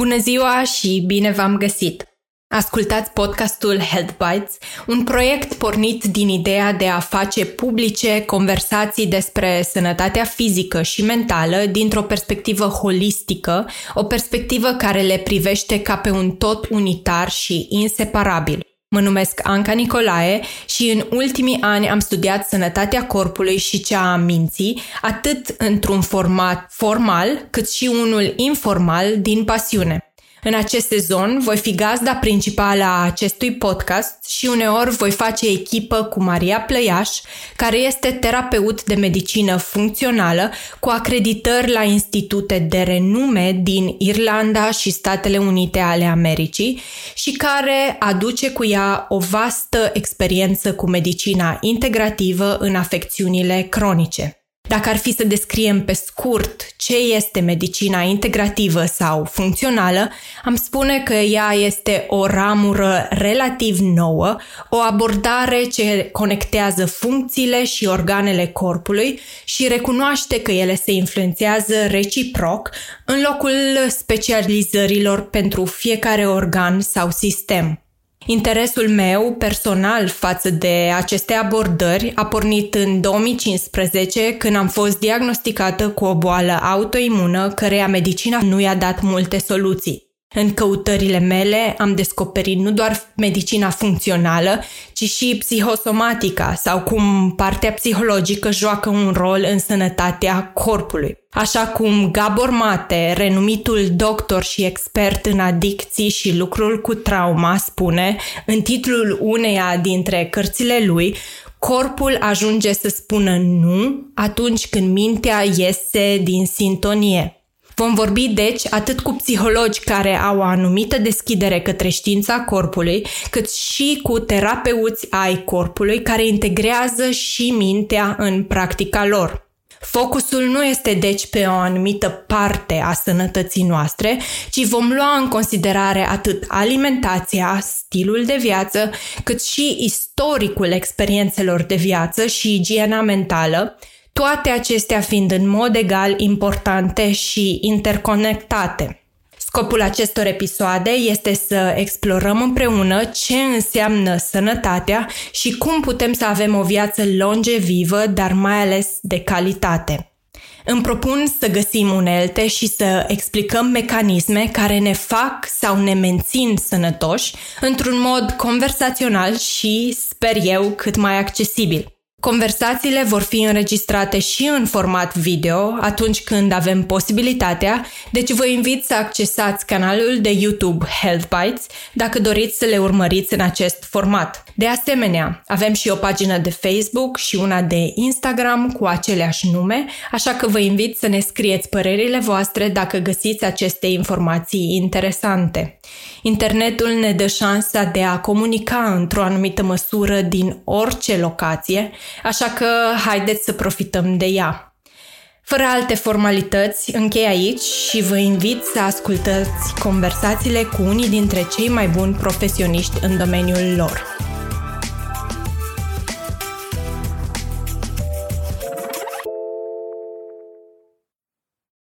Bună ziua și bine v-am găsit! Ascultați podcastul Health Bites, un proiect pornit din ideea de a face publice conversații despre sănătatea fizică și mentală dintr-o perspectivă holistică, o perspectivă care le privește ca pe un tot unitar și inseparabil. Mă numesc Anca Nicolae și în ultimii ani am studiat sănătatea corpului și cea a minții, atât într-un format formal, cât și unul informal din pasiune. În acest sezon voi fi gazda principală a acestui podcast și uneori voi face echipă cu Maria Plăiaș, care este terapeut de medicină funcțională cu acreditări la institute de renume din Irlanda și Statele Unite ale Americii și care aduce cu ea o vastă experiență cu medicina integrativă în afecțiunile cronice. Dacă ar fi să descriem pe scurt ce este medicina integrativă sau funcțională, am spune că ea este o ramură relativ nouă, o abordare ce conectează funcțiile și organele corpului și recunoaște că ele se influențează reciproc în locul specializărilor pentru fiecare organ sau sistem. Interesul meu personal față de aceste abordări a pornit în 2015 când am fost diagnosticată cu o boală autoimună căreia medicina nu i-a dat multe soluții. În căutările mele am descoperit nu doar medicina funcțională, ci și psihosomatica sau cum partea psihologică joacă un rol în sănătatea corpului. Așa cum Gabor Mate, renumitul doctor și expert în adicții și lucrul cu trauma, spune în titlul uneia dintre cărțile lui, corpul ajunge să spună nu atunci când mintea iese din sintonie. Vom vorbi, deci, atât cu psihologi care au o anumită deschidere către știința corpului, cât și cu terapeuți ai corpului care integrează și mintea în practica lor. Focusul nu este deci pe o anumită parte a sănătății noastre, ci vom lua în considerare atât alimentația, stilul de viață, cât și istoricul experiențelor de viață și igiena mentală, toate acestea fiind în mod egal importante și interconectate. Scopul acestor episoade este să explorăm împreună ce înseamnă sănătatea și cum putem să avem o viață longevivă, dar mai ales de calitate. Îmi propun să găsim unelte și să explicăm mecanisme care ne fac sau ne mențin sănătoși într-un mod conversațional și, sper eu, cât mai accesibil. Conversațiile vor fi înregistrate și în format video atunci când avem posibilitatea, deci vă invit să accesați canalul de YouTube Health Bites dacă doriți să le urmăriți în acest format. De asemenea, avem și o pagină de Facebook și una de Instagram cu aceleași nume, așa că vă invit să ne scrieți părerile voastre dacă găsiți aceste informații interesante. Internetul ne dă șansa de a comunica într-o anumită măsură din orice locație, așa că haideți să profităm de ea. Fără alte formalități, închei aici și vă invit să ascultați conversațiile cu unii dintre cei mai buni profesioniști în domeniul lor.